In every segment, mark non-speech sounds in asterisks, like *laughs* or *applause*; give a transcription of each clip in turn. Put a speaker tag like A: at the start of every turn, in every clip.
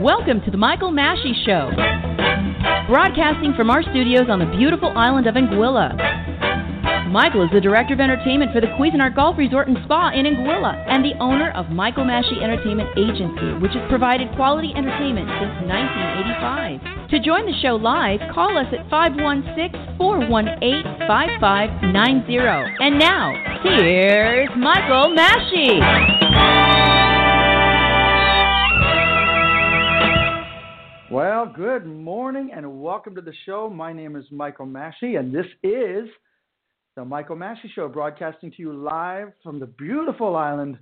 A: Welcome to the Michael Masci Show, broadcasting from our studios on the beautiful island of Anguilla. Michael is the director of entertainment for the Cuisinart Golf Resort and Spa in Anguilla and the owner of Michael Masci Entertainment Agency, which has provided quality entertainment since 1985. To join the show live, call us at 516 418 5590. And now, here's Michael Masci.
B: Well, good morning and welcome to the show. My name is Michael Masci, and this is the Michael Masci Show, broadcasting to you live from the beautiful island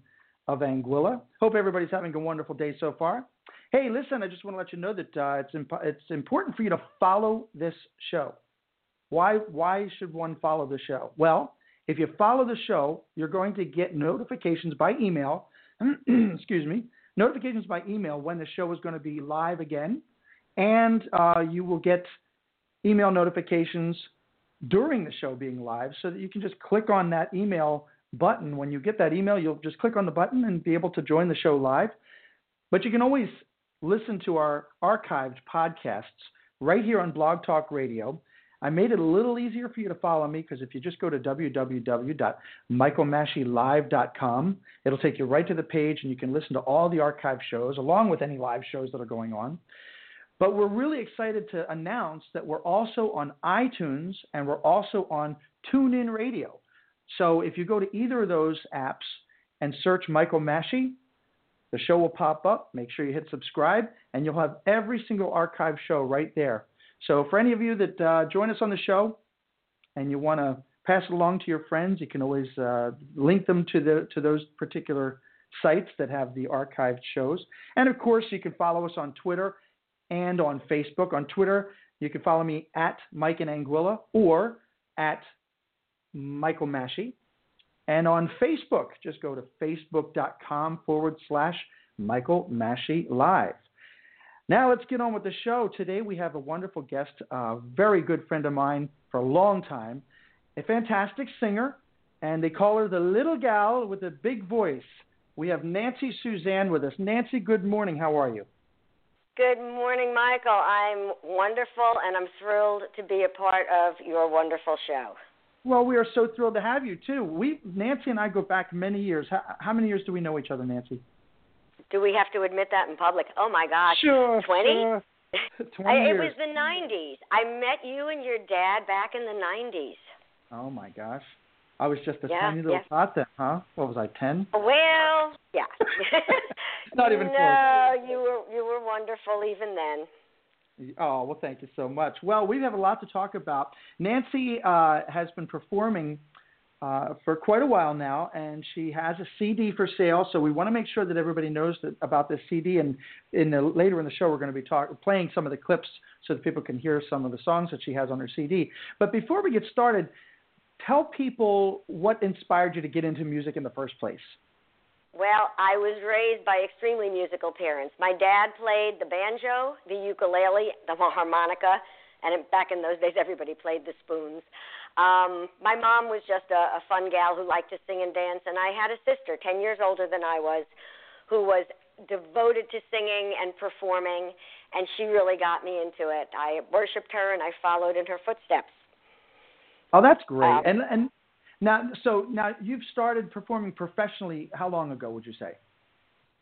B: of Anguilla. Hope everybody's having a wonderful day so far. Hey, listen, I just want to let you know that uh, it's imp- it's important for you to follow this show. Why why should one follow the show? Well, if you follow the show, you're going to get notifications by email. *clears throat* excuse me, notifications by email when the show is going to be live again and uh, you will get email notifications during the show being live so that you can just click on that email button. When you get that email, you'll just click on the button and be able to join the show live. But you can always listen to our archived podcasts right here on Blog Talk Radio. I made it a little easier for you to follow me because if you just go to www.michaelmascilive.com, it'll take you right to the page and you can listen to all the archived shows along with any live shows that are going on. But we're really excited to announce that we're also on iTunes and we're also on TuneIn Radio. So if you go to either of those apps and search Michael Masci, the show will pop up. Make sure you hit subscribe, and you'll have every single archive show right there. So for any of you that uh, join us on the show and you want to pass it along to your friends, you can always uh, link them to the to those particular sites that have the archived shows. And of course, you can follow us on Twitter and on Facebook. On Twitter, you can follow me at Mike and Anguilla or at Michael Masci. And on Facebook, just go to facebook.com forward slash Michael Masci Live. Now let's get on with the show. Today we have a wonderful guest, a very good friend of mine for a long time, a fantastic singer, and they call her the little gal with a big voice. We have Nanci Suzanne with us. Nanci, good morning. How are you?
C: Good morning, Michael. I'm wonderful and I'm thrilled to be a part of your wonderful show.
B: Well, we are so thrilled to have you too. We Nanci and I go back many years. How, how many years do we know each other, Nanci?
C: Do we have to admit that in public? Oh my gosh.
B: Sure.
C: 20?
B: Sure. *laughs* 20
C: I, it was the 90s. I met you and your dad back in the 90s.
B: Oh my gosh. I was just a
C: Yeah,
B: tiny little
C: yeah.
B: tot then, huh? What was I, 10?
C: Well, yeah. *laughs*
B: Not even
C: no,
B: close.
C: you were you were wonderful even then.
B: Oh, well, thank you so much. Well, we have a lot to talk about. Nanci uh, has been performing uh, for quite a while now, and she has a CD for sale. So we want to make sure that everybody knows that, about this CD. And in the, later in the show, we're going to be talk, playing some of the clips so that people can hear some of the songs that she has on her CD. But before we get started, tell people what inspired you to get into music in the first place.
C: Well, I was raised by extremely musical parents. My dad played the banjo, the ukulele, the *laughs* harmonica, and back in those days, everybody played the spoons. Um, my mom was just a, a fun gal who liked to sing and dance, and I had a sister, 10 years older than I was, who was devoted to singing and performing, and she really got me into it. I worshiped her and I followed in her footsteps.
B: Oh, that's great.
C: Um,
B: and and now, so now you've started performing professionally. How long ago would you say?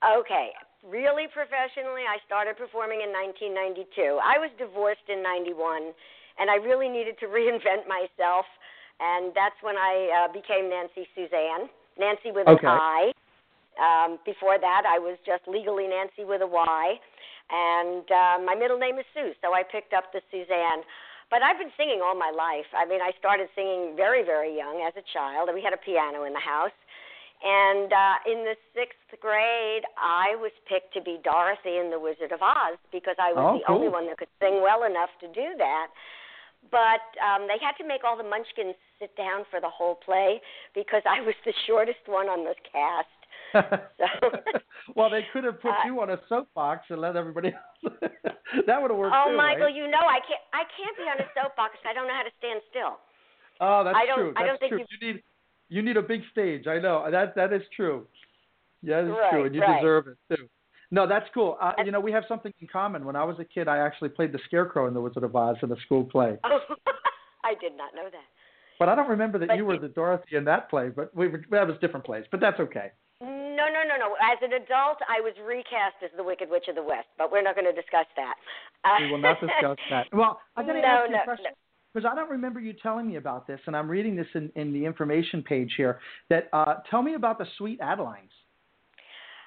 C: Okay, really professionally, I started performing in 1992. I was divorced in 91, and I really needed to *laughs* reinvent myself, and that's when I uh, became Nanci Suzanne, Nanci with
B: Okay.
C: an I. Um, before that, I was just legally Nancy with a Y, and uh, my middle name is Sue, so I picked up the Suzanne. But I've been singing all my life. I mean, I started singing very, very young as a child, we had a piano in the house. And uh, in the sixth grade, I was picked to be Dorothy in The Wizard of Oz because I was
B: Oh,
C: the only one that could sing well enough to do that. But um, they had to make all the Munchkins sit down for the whole play because I was the shortest one on the cast. *laughs*
B: well, they could have put
C: Uh,
B: you on a soapbox and let everybody else. *laughs* that would have worked
C: oh,
B: too,
C: Michael,
B: right?
C: you know I can't. I can't be on a soapbox. I don't know how to stand still.
B: Oh, that's
C: I don't-
B: true.
C: I
B: That's
C: don't think
B: true. You need you need a big stage. I know that that is true. Yeah, it's true, and you
C: right.
B: deserve it too. No, that's cool. Uh, you know, we have something in common. When I was a kid, I actually played the Scarecrow in The Wizard of Oz in a school play.
C: Oh, *laughs* I did not know that.
B: But I don't remember that
C: But
B: you were the Dorothy in that play. But we were, that was different plays. But that's okay.
C: No, no, no, no. As an adult, I was recast as the Wicked Witch of the West, but we're not going to discuss that. Uh,
B: We will not discuss that. *laughs* Well, I got to
C: no,
B: ask you
C: no,
B: a question.
C: no.
B: because I don't remember you telling me about this, and I'm reading this in, in the information page here. That uh, tell me about the Sweet Adelines.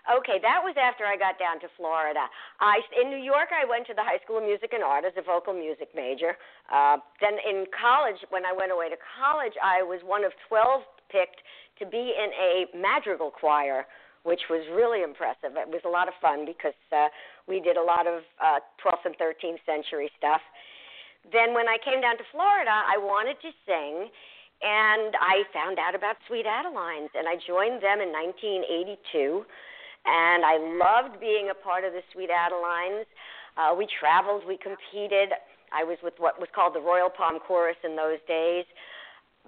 C: Okay, that was after I got down to Florida. I in New York, I went to the High School of Music and Art as a vocal music major. Uh, then in college, when I went away to college, I was one of 12 picked to be in a madrigal choir, which was really impressive. It was a lot of fun because uh, we did a lot of uh, 12th and 13th century stuff. Then when I came down to Florida, I wanted to sing, and I found out about Sweet Adelines, and I joined them in 1982 and I loved being a part of the Sweet Adelines. Uh, we traveled, we competed. I was with what was called the Royal Palm Chorus in those days.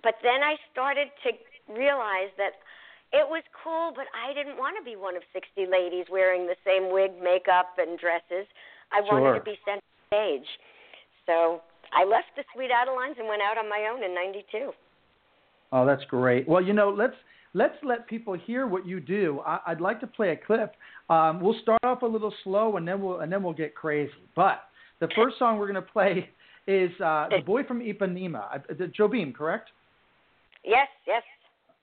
C: But then I started to realize that it was cool, but I didn't want to be one of 60 ladies wearing the same wig, makeup, and dresses. I wanted to be center stage. So I left the Sweet Adelines and went out on my own in 92.
B: Oh, that's great. Well, you know, let's let's let people hear what you do. I, I'd like to play a clip. Um, we'll start off a little slow, and then we'll and then we'll get crazy. But the first song we're going to play is uh, "The Boy from Ipanema." Uh, Jobim, correct?
C: Yes, yes.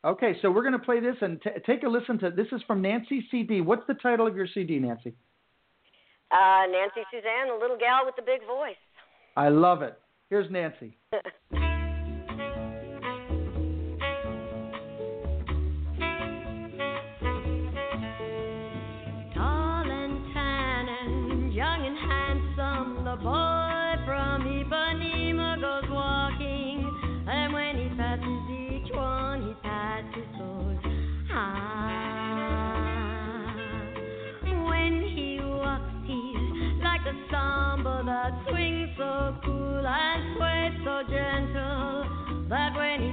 B: Okay, so we're going to play this and t- take a listen to. This is from Nanci CD. What's the title of your CD, Nanci?
C: Uh, Nanci Suzanne, the little gal with the big voice.
B: I love it. Here's
D: Nanci. *laughs* that swings so cool and sways so gentle. That when he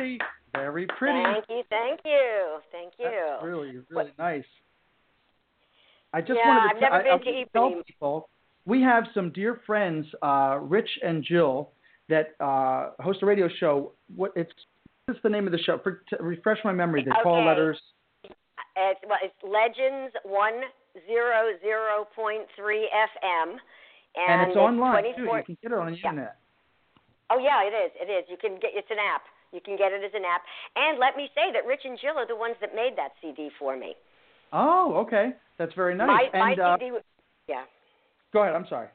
B: pretty. Very pretty.
C: Thank you, thank you, thank you.
B: That's really, really nice. I just
C: Yeah,
B: wanted to
C: I've never
B: I- I
C: been
B: want
C: to
B: tell
C: Ebony.
B: people we have some dear friends, uh, Rich and Jill, that uh, host a radio show. What it's what's the name of the show? For, to refresh my memory, the call letters.
C: It's, well, it's Legends one zero zero point three FM, and,
B: And, it's online too. You can get it on the
C: Yeah.
B: internet.
C: Oh yeah, it is. It is. You can get. It's an app. You can get it as an app. And let me say that Rich and Jill are the ones that made that CD for me.
B: Oh, okay. That's very nice.
C: My
B: and
C: my
B: uh,
C: CD. was- Yeah.
B: go ahead. I'm sorry.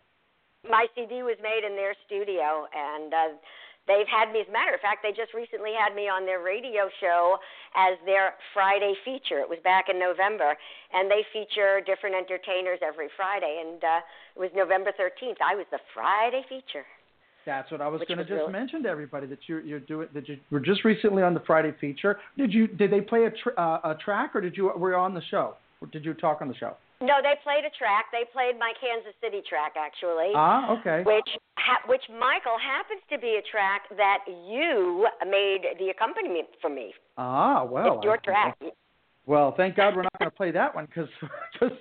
C: my CD was made in their studio, and uh, they've had me. As a matter of fact, they just recently had me on their radio show as their Friday feature. It was back in November, and they feature different entertainers every Friday. And uh, it was November 13th. I was the Friday feature.
B: That's what I was going to just
C: really-
B: mention to everybody that you're you're doing that you were just recently on the Friday feature. Did you did they play a tr- uh, a track or did you were you on the show? Or did you talk on the show?
C: No, they played a track. They played my Kansas City track actually.
B: Ah, okay.
C: Which, ha- which Michael happens to be a track that you made the accompaniment for me.
B: Ah, well.
C: it's your
B: I-
C: track.
B: Well, thank God we're not going to play that one because *laughs* *laughs*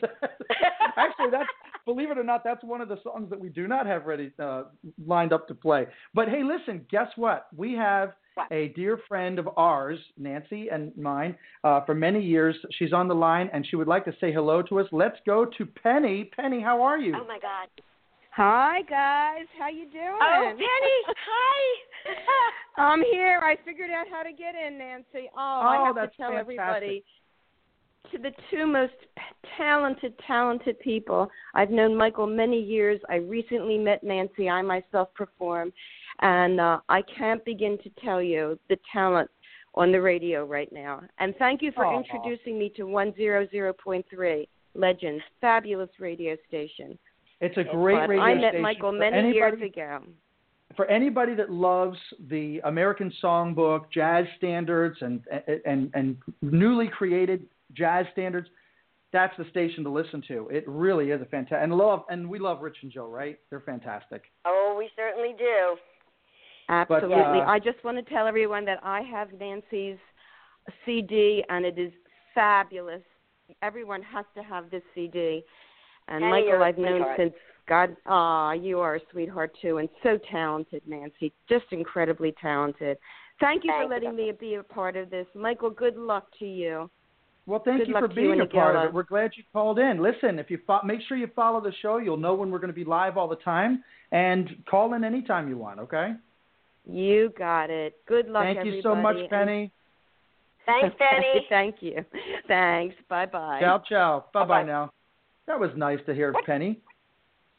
B: actually that's believe it or not that's one of the songs that we do not have ready uh, lined up to play. But hey, listen, guess what? We have a dear friend of ours, Nanci and mine, uh, for many years. She's on the line and she would like to say hello to us. Let's go to Penny. Penny, how are you?
C: Oh my God.
E: Hi guys, how you doing?
C: Oh, Penny, hi. *laughs*
E: I'm here. I figured out how to get in, Nanci. Oh, I
B: Oh,
E: have
B: that's
E: to tell
B: fantastic.
E: everybody to the two most talented, talented people. I've known Michael many years. I recently met Nanci. I myself perform, and uh, I can't begin to tell you the talent on the radio right now. And thank you for
B: Aw.
E: introducing me to 100.3 Legends, fabulous radio station.
B: It's a great
E: But
B: radio
E: I met
B: station
E: Michael many
B: anybody,
E: years ago.
B: For anybody that loves the American Songbook, jazz standards, and and and newly created jazz standards, that's the station to listen to. It really is a fantastic and love and we love Rich and Joe, right? They're fantastic.
C: Oh, we certainly do.
E: Absolutely.
B: uh,
E: I just want to tell everyone that I have Nanci's CD and it is fabulous. Everyone has to have this CD. And
C: Penny,
E: Michael,
C: you're a
E: I've known
C: sweetheart.
E: since God. Ah, you are a sweetheart too, and so talented, Nanci. Just incredibly talented. Thank you
C: Thank
E: for
C: you,
E: letting me be a part of this, Michael. Good luck to you.
B: Well, thank
E: Good
B: you for
E: to you
B: being a part of it. We're glad you called in. Listen, if you fo- make sure you follow the show, you'll know when we're going to be live all the time, and call in anytime you want. Okay?
E: You got it. Good luck,
B: Thank
E: everybody.
B: you so much, Penny.
C: Thanks, *laughs* Penny. *laughs*
E: Thank you. Thanks. Bye bye.
B: Ciao, ciao. Bye bye
C: Bye-bye.
B: now. That was nice to hear,
C: What?
B: Penny.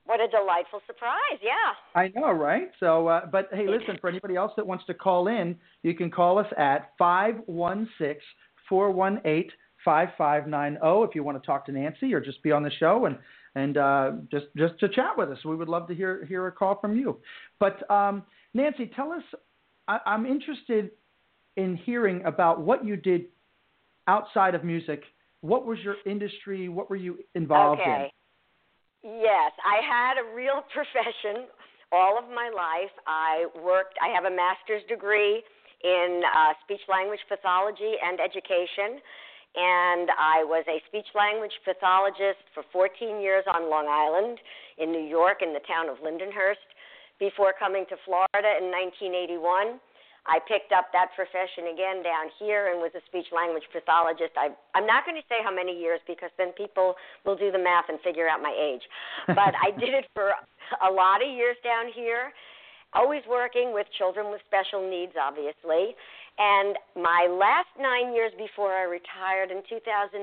C: What a delightful surprise. Yeah.
B: I know, right? So, uh, but hey, listen, for anybody else that wants to call in, you can call us at five one six four one eight five five nine zero if you want to talk to Nanci or just be on the show and and uh, just just to chat with us. We would love to hear hear a call from you. But um, Nanci, tell us. I, I'm interested in hearing about what you did outside of music. What was your industry? What were you involved in?
C: okay. Yes, I had a real *laughs* profession all of my life. I worked, I have a master's degree in uh, speech language pathology and education, and I was a speech language pathologist for 14 years on Long Island in New York in the town of Lindenhurst before coming to Florida in 1981. I picked up that profession again down here and was a speech language pathologist. I, I'm not going to say how many years because then people will do the math and figure out my age. But I did it for a lot of years down here, always working with children with special needs, obviously. And my last nine years before I retired in 2009,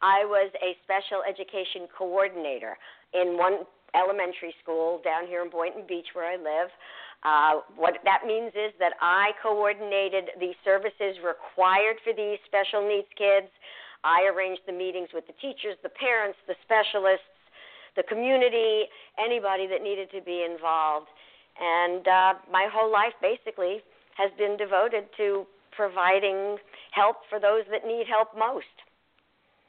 C: I was a special education coordinator in one elementary school down here in Boynton Beach where I live. Uh, what that means is that I coordinated the services required for these special needs kids. I arranged the meetings with the teachers, the parents, the specialists, the community, anybody that needed to be involved. And uh, my whole life basically has been devoted to providing help for those that need help most.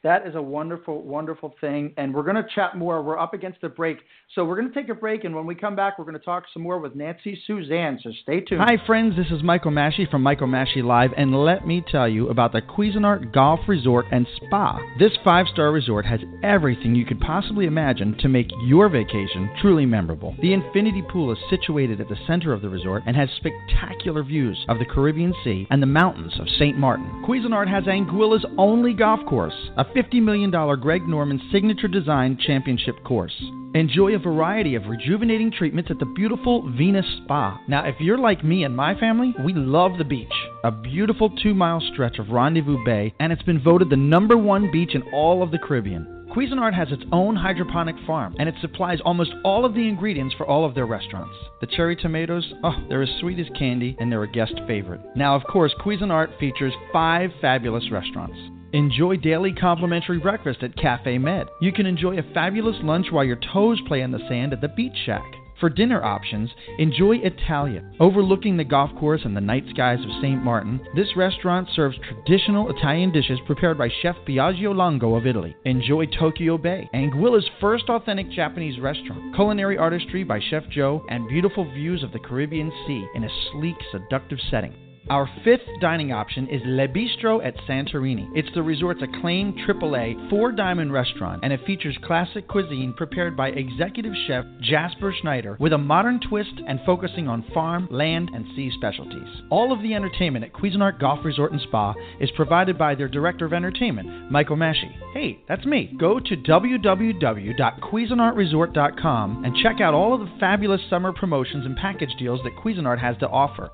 F: That is a wonderful, wonderful thing. And we're going to chat more. We're up against the break. So we're going to take a break. And when we come back, we're going to talk some more with Nanci Suzanne. So stay tuned.
B: Hi, friends. This is Michael Masci from Michael Masci Live. And let me tell you about the Cuisinart Golf Resort and Spa. This five star resort has everything you could possibly imagine to make your vacation truly memorable. The infinity pool is situated at the center of the resort and has spectacular views of the Caribbean Sea and the mountains of St. Martin. Cuisinart has Anguilla's only golf course, a $50 million Greg Norman signature design championship course. Enjoy a variety of rejuvenating treatments at the beautiful Venus Spa. Now, if you're like me and my family, we love the beach. A beautiful two mile stretch of Rendezvous Bay, and it's been voted the number one beach in all of the Caribbean. Cuisinart has its own hydroponic farm, and it supplies almost all of the ingredients for all of their restaurants. The cherry tomatoes, oh, they're as sweet as candy, and they're a guest favorite. Now, of course, Cuisinart features five fabulous restaurants. Enjoy daily complimentary breakfast at Cafe Med. You can enjoy a fabulous lunch while your toes play in the sand at the Beach Shack. For dinner options, enjoy Italia. Overlooking the golf course and the night skies of St. Martin, this restaurant serves traditional Italian dishes prepared by Chef Biagio Longo of Italy. Enjoy Tokyo Bay, Anguilla's first authentic Japanese restaurant, culinary artistry by Chef Joe, and beautiful views of the Caribbean Sea in a sleek, seductive setting. Our fifth dining option is Le Bistro at Santorini. It's the resort's acclaimed AAA four diamond restaurant, and it features classic cuisine prepared by executive chef Jasper Schneider with a modern twist and focusing on farm, land, and sea specialties. All of the entertainment at Cuisinart Golf Resort and Spa is provided by their director of entertainment, Michael Masci. Hey, that's me. Go to www.cuisinartresort.com and check out all of the fabulous summer promotions and package deals that Cuisinart has to offer.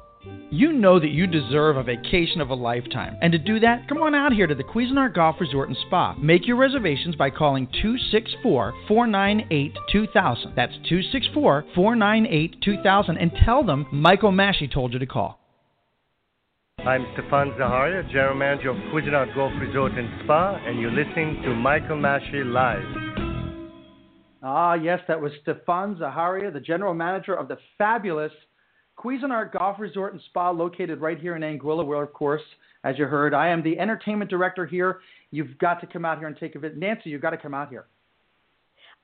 B: You know that you deserve a vacation of a lifetime. And to do that, come on out here to the Cuisinart Golf Resort and Spa. Make your reservations by calling 264 498 2000. That's 264 498 2000 and tell them Michael Masci told you to call.
G: I'm Stefan Zaharia, General Manager of Cuisinart Golf Resort and Spa, and you're listening to Michael Masci Live.
F: Ah, yes, that was Stefan Zaharia, the general manager of the fabulous Cuisinart Golf Resort and Spa, located right here in Anguilla, where, of course, as you heard, I am the entertainment director here. You've got to come out here and take a visit. Nanci, you've got to come out here.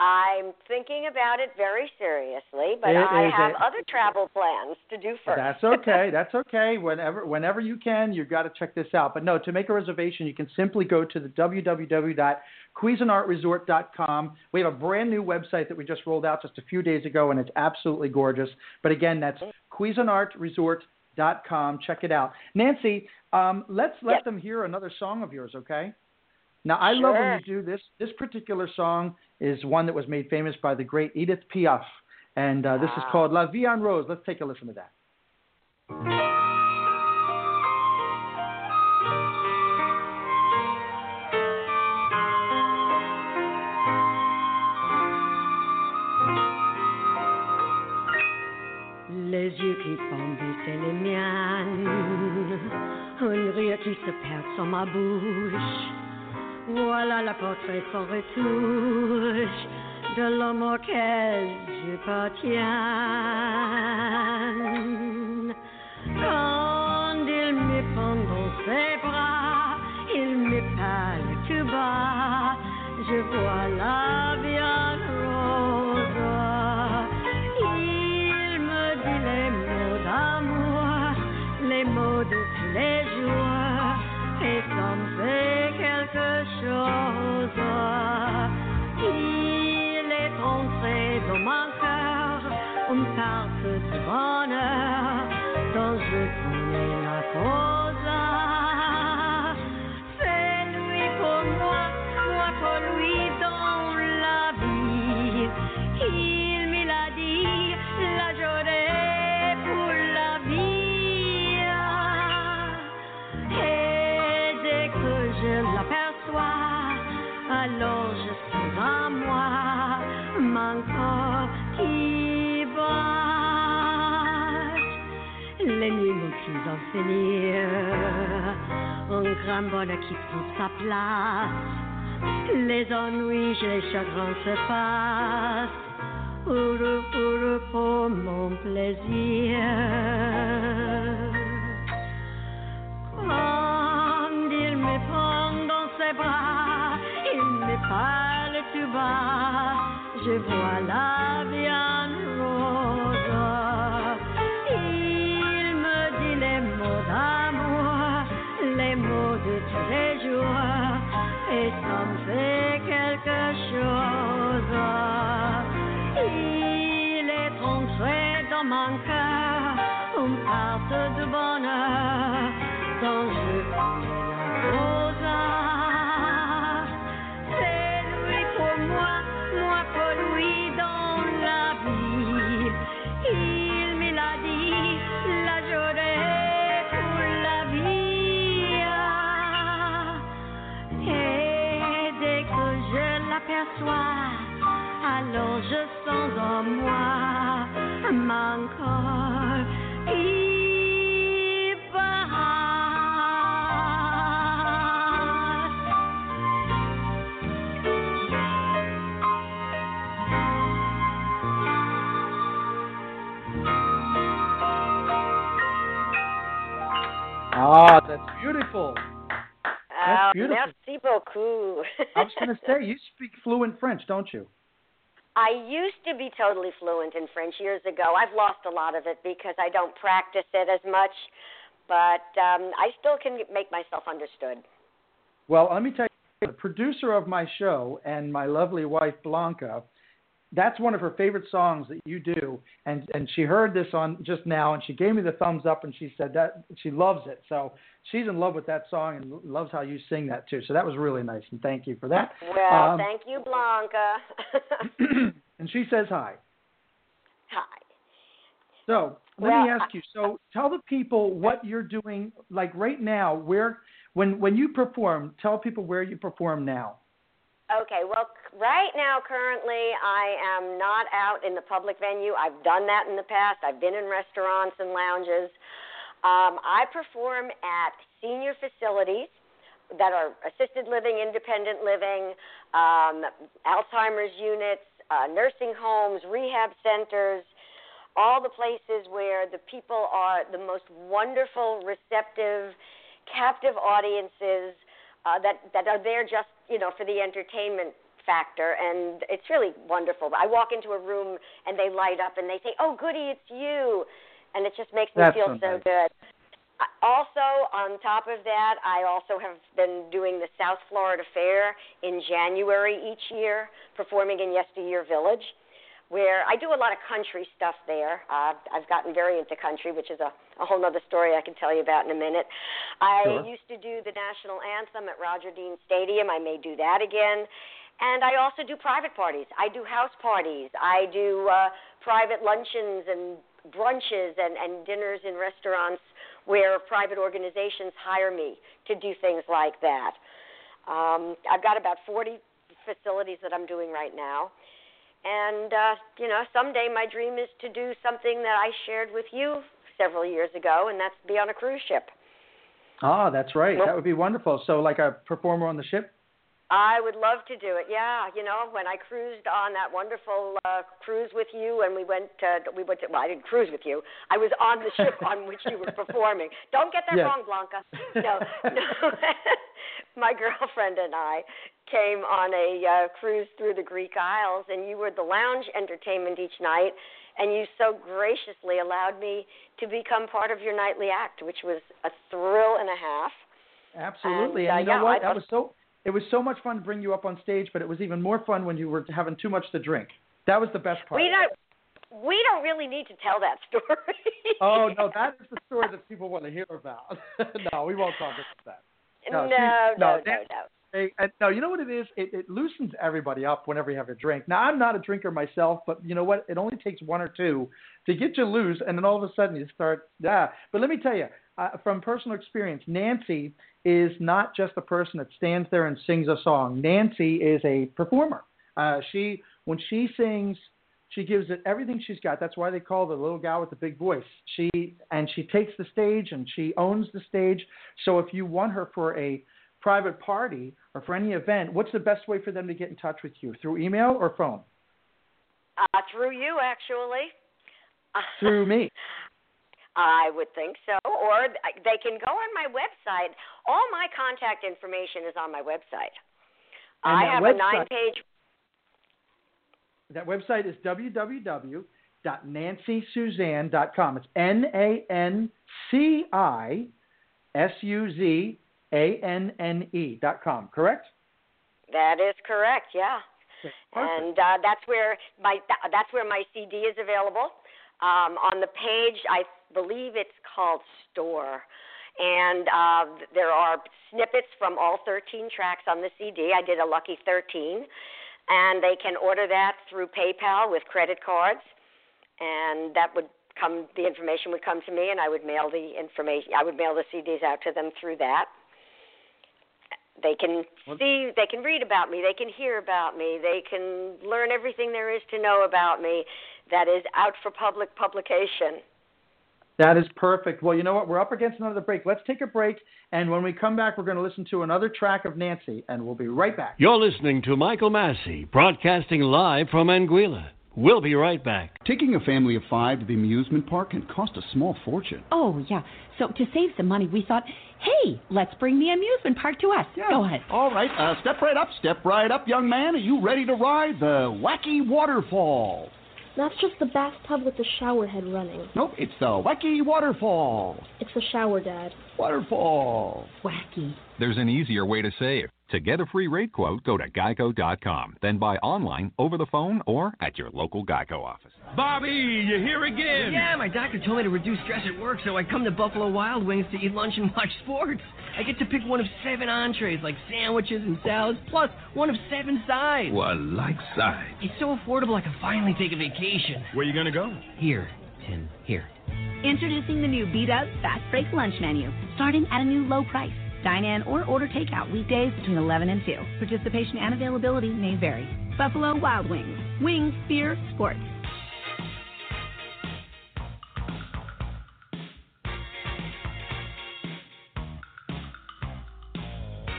C: I'm thinking about it very seriously, but
F: It
C: I have
F: a-
C: other travel plans to do first.
F: That's okay. That's okay. Whenever whenever you can, you've got to check this out. But no, to make a reservation, you can simply go to the www.cuisinartresort.com. We have a brand new website that we just rolled out just a few days ago, and it's absolutely gorgeous. But again, that's cuisinartresort.com. Check it out. Nanci, um, let's let
C: Yep.
F: them hear another song of yours, okay? Now, I love when you do this. This particular song is one that was made famous by the great Edith Piaf, and uh, this is
C: Ah.
F: called La Vie en Rose. Let's take a listen to that.
D: Les yeux qui font baisser les miennes, un rire qui se perd sur ma bouche. Voilà le portrait sans retouche de l'homme auquel je partiens. Alors sens en moi mon corps qui bat. Les nuits n'ont plus en finir, un grand bonheur qui prend sa place. Les ennuis, les chagrins se passent. Heureux, heureux pour mon plaisir. Quand il me prend dans ses bras, parle tout bas, je vois la viande rose. Il me dit les mots d'amour, les mots de tous les jours, et ça me fait quelque chose. Il est entré dans mon cœur. Je l'aperçois, alors je sens en moi mon corps.
B: Ah, that's beautiful.
C: Beaucoup.
B: I was going to say, you speak fluent French, don't you?
C: I used to be totally fluent in French years ago. I've lost a lot of it because I don't practice it as much, but um, I still can make myself understood.
B: Well, let me tell you, the producer of my show and my lovely wife Blanca, that's one of her favorite songs that you do, and and she heard this on just now, and she gave me the thumbs up, and she said that she loves it. So she's in love with that song and loves how you sing that too. So that was really nice, and thank you for that.
C: Well,
B: Um,
C: thank you, Blanca. *clears throat*
B: and she says hi.
C: Hi.
B: So let
C: Well,
B: me ask you. So tell the people what you're doing, like right now. Where when when you perform, tell people where you perform now.
C: Okay, well, right now, currently, I am not out in the public venue. I've done that in the past. I've been in restaurants and lounges. Um, I perform at senior facilities that are assisted living, independent living, um, Alzheimer's units, uh, nursing homes, rehab centers, all the places where the people are the most wonderful, receptive, captive audiences uh, that that are there just you know for the entertainment factor, and it's really wonderful. I walk into a room and they light up and they say, "Oh, goody, it's you," and it just makes me
B: That's
C: feel
B: so nice.
C: good. Also, on top of that, I also have been doing the South Florida Fair in January each year, performing in Yesteryear Village, where I do a lot of country stuff there. Uh, I've gotten very into country, which is a, a whole other story I can tell you about in a minute. I
B: Sure.
C: used to do the national anthem at Roger Dean Stadium. I may do that again. And I also do private parties. I do house parties. I do uh, private luncheons and brunches and, and dinners in restaurants where private organizations hire me to do things like that. Um, I've got about 40 facilities that I'm doing right now. And, uh, you know, someday my dream is to do something that I shared with you several years ago, and that's be on a cruise ship.
B: Ah, that's right.
C: Well-
B: That would be wonderful. So, like a performer on the ship.
C: I would love to do it. Yeah, you know, when I cruised on that wonderful uh, cruise with you, and we went, uh, we went. To, well, I didn't cruise with you. I was on the ship on which you were performing. Don't get that
B: Yes.
C: wrong, Blanca. No, no. *laughs* My girlfriend and I came on a uh, cruise through the Greek Isles, and you were the lounge entertainment each night, and you so graciously allowed me to become part of your nightly act, which was a thrill and a half.
B: Absolutely.
C: And,
B: And,
C: uh,
B: you know
C: yeah,
B: what?
C: I-
B: That was so. It was so much fun to bring you up on stage, but it was even more fun when you were having too much to drink. That was the best part.
C: We don't. We don't really need to tell that story. *laughs*
B: Oh no, that is the story that people want to hear about. *laughs* no, we won't talk about that.
C: no,
B: no,
C: no,
B: she-
C: no,
B: no,
C: no,
B: that-
C: no.
B: Hey, and, no, you know what it is? It, it loosens everybody up whenever you have a drink. Now, I'm not a drinker myself, but you know what? It only takes one or two to get you loose, and then all of a sudden you start, yeah. But let me tell you, uh, from personal experience, Nanci is not just a person that stands there and sings a song. Nanci is a performer. Uh, she, when she sings, she gives it everything she's got. That's why they call the little gal with the big voice. She and she takes the stage and she owns the stage. So if you want her for a private party or for any event, what's the best way for them to get in touch with you? Through email or phone?
C: Uh, through you, actually.
B: Through me. *laughs*
C: I would think so. Or they can go on my website. All my contact information is on my website.
B: And
C: I have
B: website-
C: a nine page.
B: That website is www.nancisuzanne.com. It's N A N C I S U Z A N N E dot com. Correct?
C: That is correct, yeah.
B: Perfect.
C: And uh, that's where my that's where my CD is available. Um, on the page, I believe it's called Store. And uh, there are snippets from all 13 tracks on the CD. I did a lucky 13. And they can order that through PayPal with credit cards. And that would come, the information would come to me, and I would mail the information, I would mail the CDs out to them through that. They can see, they can read about me, they can hear about me, they can learn everything there is to know about me that is out for public publication.
B: That is perfect. Well, you know what? We're up against another break. Let's take a break, and when we come back, we're going to listen to another track of Nancy, and we'll be right back.
H: You're listening to Michael Masci, broadcasting live from Anguilla. We'll be right back.
I: Taking a family of five to the amusement park can cost a small fortune.
J: Oh, yeah. So to save some money, we thought, hey, let's bring the amusement park to us. Yeah. Go ahead.
I: All right, uh, step right up, step right up, young man. Are you ready to ride the wacky waterfall?
K: That's just the bathtub with the shower head running.
I: Nope, it's the wacky waterfall.
K: It's the shower, Dad.
I: Waterfall.
J: Wacky.
L: There's an easier way to save. To get a free rate quote, go to geico.com, then buy online, over the phone, or at your local Geico office.
M: Bobby, you here again?
N: Yeah, my doctor told me to reduce stress at work, so I come to Buffalo Wild Wings to eat lunch and *laughs* watch sports. I get to pick one of seven entrees, like sandwiches and salads, plus one of seven sides.
M: Well, I like sides.
N: It's so affordable I can finally take a vacation.
M: Where you gonna go?
N: Here, Tim, here.
O: Introducing the new Beat Up Fast Break Lunch Menu, starting at a new low price. Dine in or order takeout weekdays between 11 and 2. Participation and availability may vary. Buffalo Wild Wings. Wings, beer, sports.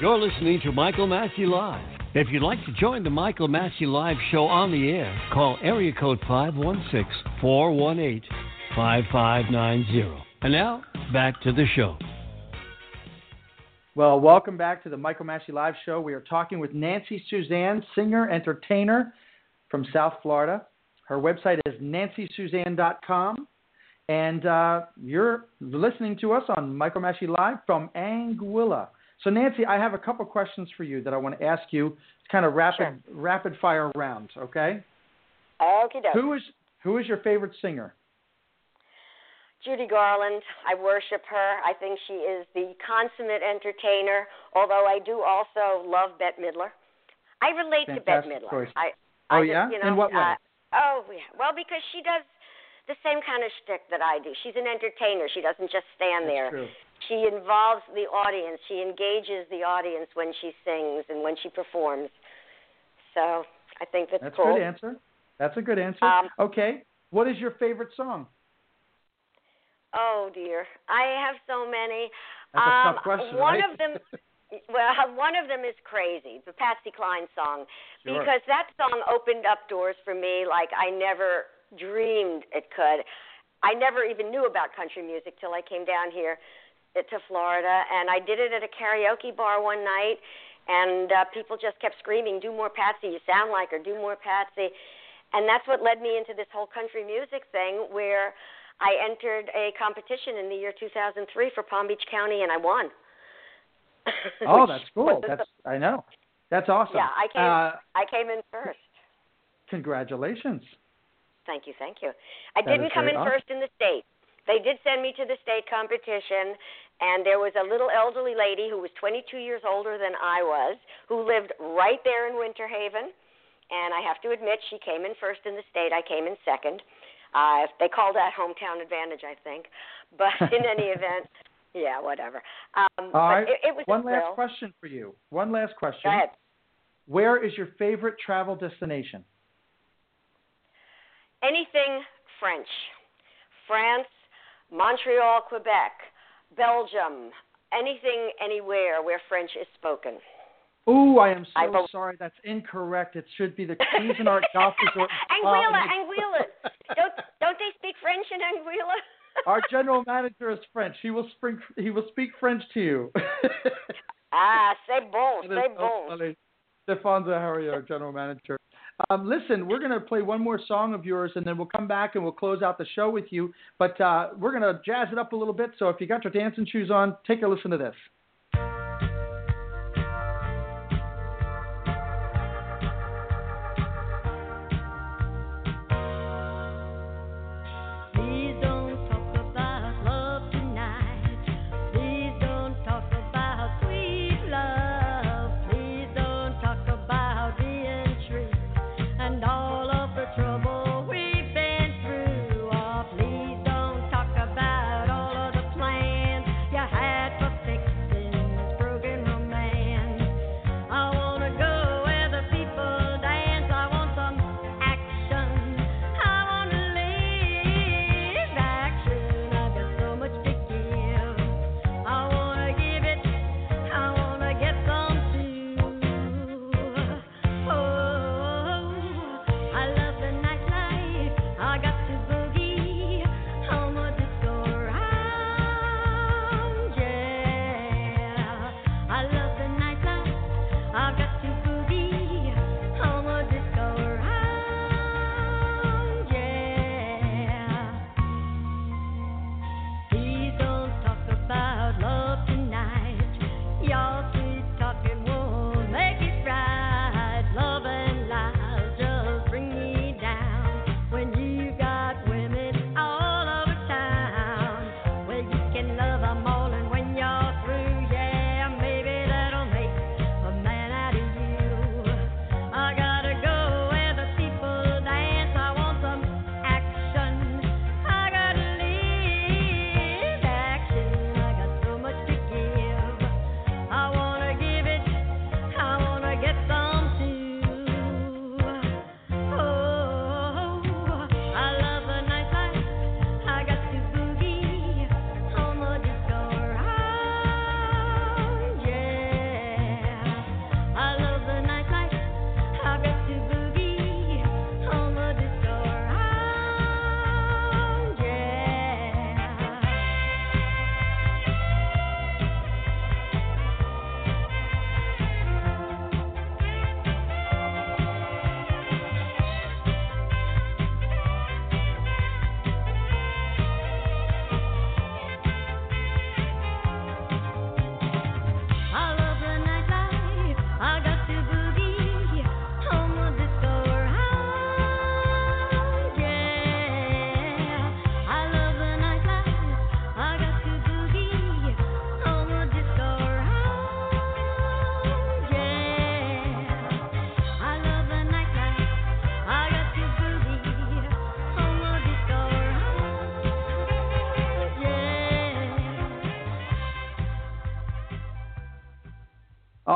H: You're listening to Michael Masci Live. If you'd like to join the Michael Masci Live show on the air, call area code 516 418 5590. And now, back to the show.
B: Well, welcome back to the Michael Masci Live Show. We are talking with Nanci Suzanne, singer, entertainer from South Florida. Her website is nancisuzanne.com. And uh, you're listening to us on Michael Masci Live from Anguilla. So, Nanci, I have a couple questions for you that I want to ask you. It's kind of rapid,
C: Sure.
B: rapid fire rounds, okay?
C: Okie doke.
B: Who is who is your favorite singer?
C: Judy Garland. I worship her. I think she is the consummate entertainer, although I do also love Bette Midler. I relate to Bette
B: Fantastic
C: Midler.
B: choice.
C: I,
B: Oh,
C: just,
B: yeah?
C: You know,
B: In what way?
C: Uh, oh, yeah. Well, because she does the same kind of shtick that I do. She's an entertainer. She doesn't just stand there.
B: true.
C: She involves the audience. She engages the audience when she sings and when she performs. So I think that's,
B: That's a good answer. That's a good answer.
C: Um,
B: okay. What is your favorite song?
C: Oh dear, I have so many.
B: That's a
C: um,
B: tough question,
C: One
B: right?
C: of them, *laughs* well, one of them is "Crazy," the Patsy Cline song,
B: Sure.
C: because that song opened up doors for me like I never dreamed it could. I never even knew about country music till I came down here to Florida, and I did it at a karaoke bar one night, and uh, people just kept screaming, "Do more Patsy! You sound like her! Do more Patsy!" And that's what led me into this whole country music thing, where I entered a competition in the year 2003 for Palm Beach County, and I won. *laughs*
B: Oh, that's cool. That's I know. That's awesome.
C: yeah, I came.
B: Uh,
C: I came in first.
B: congratulations.
C: Thank you, thank you. I
B: That
C: didn't come in
B: awesome.
C: first in the state. They did send me to the state competition, and there was a little elderly lady who was 22 years older than I was, who lived right there in Winter Haven. And I have to admit, she came in first in the state. I came in second. Uh, they call that hometown advantage, I think. *laughs* But in any *laughs* event, yeah, whatever. Um,
B: All right.
C: it, it was
B: One
C: a thrill.
B: last question for you. One last question.
C: Go ahead.
B: Where is your favorite travel destination?
C: anything French. France, Montreal, Quebec, Belgium, anything anywhere where French is spoken.
B: Ooh, I am so
C: bel-
B: sorry. That's incorrect. It should be the *laughs* Cuisinart Golf Resort.
C: Anguilla, Anguilla. Don't don't they speak French in Anguilla? *laughs*
B: Our general manager is French. He will speak. He will speak French to you. *laughs*
C: ah, c'est bon, c'est bon.
B: Stefan Zahari, our general manager. Um, listen, we're going to play one more song of yours, and then we'll come back and we'll close out the show with you. But uh, we're going to jazz it up a little bit. So if you got your dancing shoes on, take a listen to this.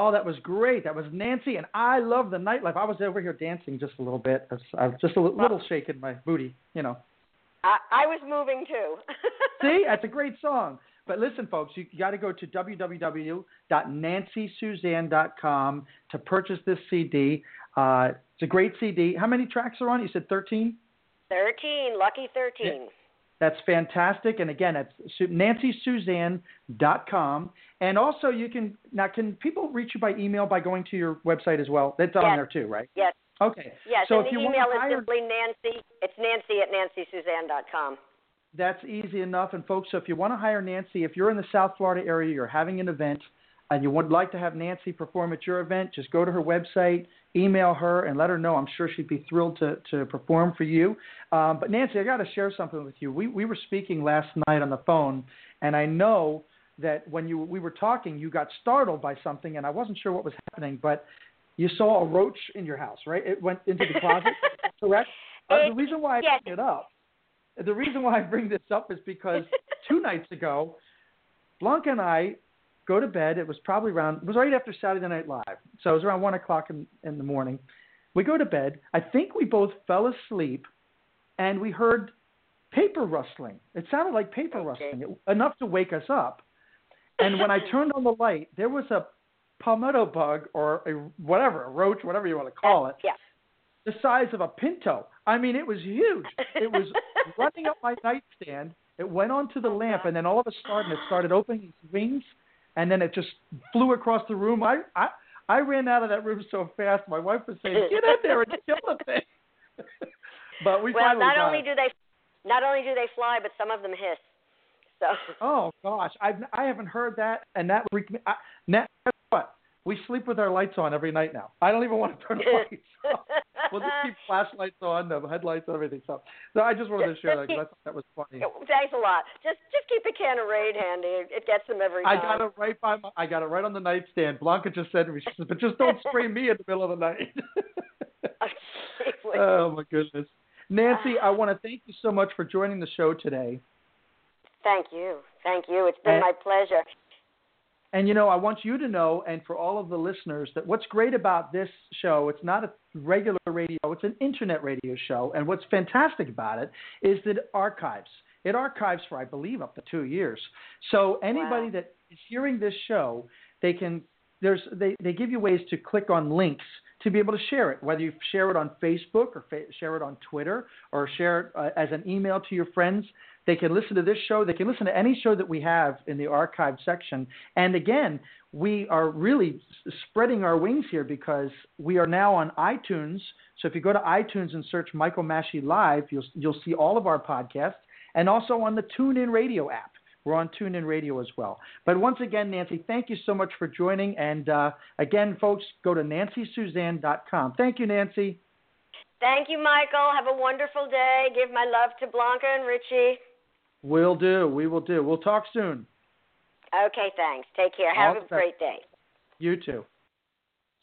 B: Oh, that was great. That was Nanci, and I love the nightlife. I was over here dancing just a little bit. I was just a little, little shaking my booty, you know.
C: I, I was moving too. *laughs*
B: See, that's a great song. But listen, folks, you got to go to www.nancisuzanne.com to purchase this CD. Uh, it's a great CD. How many tracks are on? it? You said 13?
C: 13, lucky 13.
B: That's fantastic. And again, it's su- nancisuzanne.com. And also, you can now. Can people reach you by email by going to your website as well? That's on
C: Yes.
B: there too, right?
C: Yes.
B: Okay.
C: Yes,
B: So
C: and
B: if
C: the
B: you
C: email
B: want to hire, is
C: simply Nanci. It's Nanci at nancisuzanne.com.
B: that's easy enough. And folks, so if you want to hire Nanci, if you're in the South Florida area, you're having an event, and you would like to have Nanci perform at your event, just go to her website, email her, and let her know. I'm sure she'd be thrilled to, to perform for you. Um, but Nanci, I got to share something with you. We we were speaking last night on the phone, and I know that when you we were talking, you got startled by something, and I wasn't sure what was happening, but you saw a roach in your house, right? It went into the closet, *laughs* correct? Uh, the reason why I bring it up, the reason why I bring this up is because *laughs* two nights ago, Blanca and I go to bed. It was probably around, it was right after Saturday Night Live. So it was around 1 o'clock in, in the morning. We go to bed. I think we both fell asleep and we heard paper rustling. It sounded like paper rustling, it, enough to wake us up. And when I *laughs* turned on the light, there was a palmetto bug or a, whatever, a roach, whatever you want to call it,
C: Yeah.
B: the size of a pinto. I mean, it was huge. It was *laughs* running up my nightstand. It went onto the oh, lamp, and then all of a sudden, it started opening its wings, and then it just flew across the room. I I I ran out of that room so fast. My wife was saying, "Get in there and kill the thing." *laughs* but we
C: well,
B: finally
C: not
B: got
C: only
B: it.
C: do they not only do they fly, but some of them hiss. *laughs* So
B: Oh gosh, I've I haven't heard that, and that freaked me. I, now, guess what? We sleep with our lights on every night now. I don't even want to turn the *laughs* lights off. We'll just keep flashlights on, the headlights, and everything. So, so I just wanted to share that because I thought that was funny.
C: thanks a lot. Just just keep a can of Raid handy. It gets them every
B: I
C: time.
B: got it right by my, I got it right on the nightstand. Blanca just said to me, she says, "But just don't spray me in the middle of the night." *laughs* oh my goodness, Nanci, I *sighs* want to thank you so much for joining the show today.
C: Thank you. Thank you. It's been
B: And-
C: my pleasure.
B: And you know, I want you to know, and for all of the listeners, that what's great about this show, it's not a regular radio, it's an internet radio show. And what's fantastic about it is that it archives. It archives for, I believe, up to two years. So anybody that is hearing this show, they can there's they, they give you ways to click on links to be able to share it, whether you share it on Facebook or fa- share it on Twitter or share it uh, as an email to your friends. They can listen to this show. They can listen to any show that we have in the archive section. And again, we are really spreading our wings here because we are now on iTunes. So if you go to iTunes and search Michael Masci Live, you'll you'll see all of our podcasts, and also on the TuneIn Radio app. We're on TuneIn Radio as well. But once again, Nanci, thank you so much for joining. And uh, again, folks, go to nancisuzanne.com. Thank you, Nanci.
C: Thank you, Michael. Have a wonderful day. Give my love to Blanca and Richie.
B: Will do. We will do. We'll talk soon.
C: Okay, thanks. Take care. Have
B: All
C: a great day.
B: You too.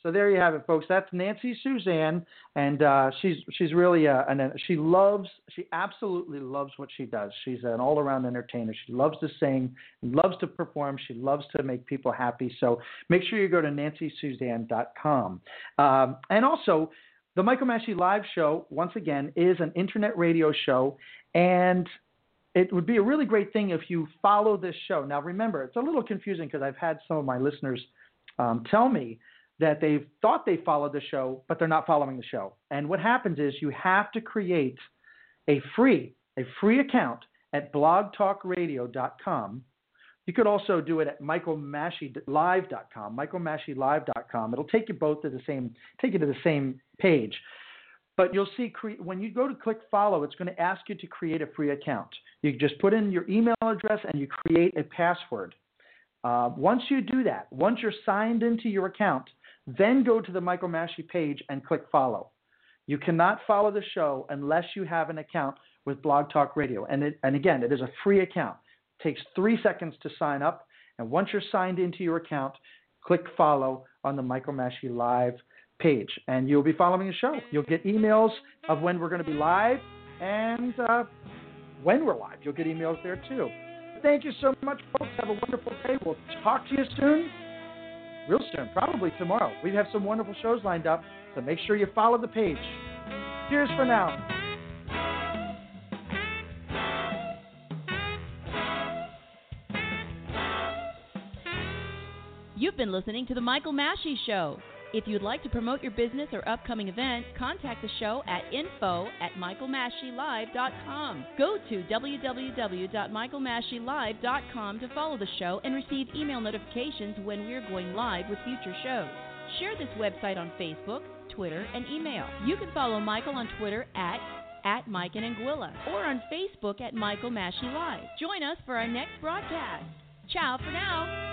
B: So there you have it, folks. That's Nanci Suzanne, and uh, she's she's really uh, an she loves she absolutely loves what she does. She's an all around entertainer. She loves to sing, loves to perform. She loves to make people happy. So make sure you go to nancisuzanne.com. Um, and also, the Michael Masci Live Show once again is an internet radio show, and it would be a really great thing if you follow this show. Now, remember, it's a little confusing because I've had some of my listeners um, tell me that they've thought they followed the show, but they're not following the show. And what happens is you have to create a free a free account at blogtalkradio.com. You could also do it at michaelmascilive.com, michaelmascilive.com. It'll take you both to the same take you to the same page. But you'll see cre- when you go to click follow, it's going to ask you to create a free account. You just put in your email address and you create a password. Uh, once you do that, once you're signed into your account, then go to the Michael Masci page and click follow. You cannot follow the show unless you have an account with Blog Talk Radio. And, it, and again, it is a free account. It takes three seconds to sign up. And once you're signed into your account, click follow on the Michael Masci Live page. And you'll be following the show. You'll get emails of when we're going to be live and uh, when we're live. You'll get emails there too. Thank you so much, folks. Have a wonderful day. We'll talk to you soon. real soon, probably tomorrow. We have some wonderful shows lined up, so make sure you follow the page. Cheers for now.
A: You've been listening to The Michael Masci Show. If you'd like to promote your business or upcoming event, contact the show at info at michaelmascilive.com. Go to www.michaelmascilive.com to follow the show and receive email notifications when we're going live with future shows. Share this website on Facebook, Twitter, and email. You can follow Michael on Twitter at at Mike and Anguilla or on Facebook at Michael Masci Live. Join us for our next broadcast. Ciao for now.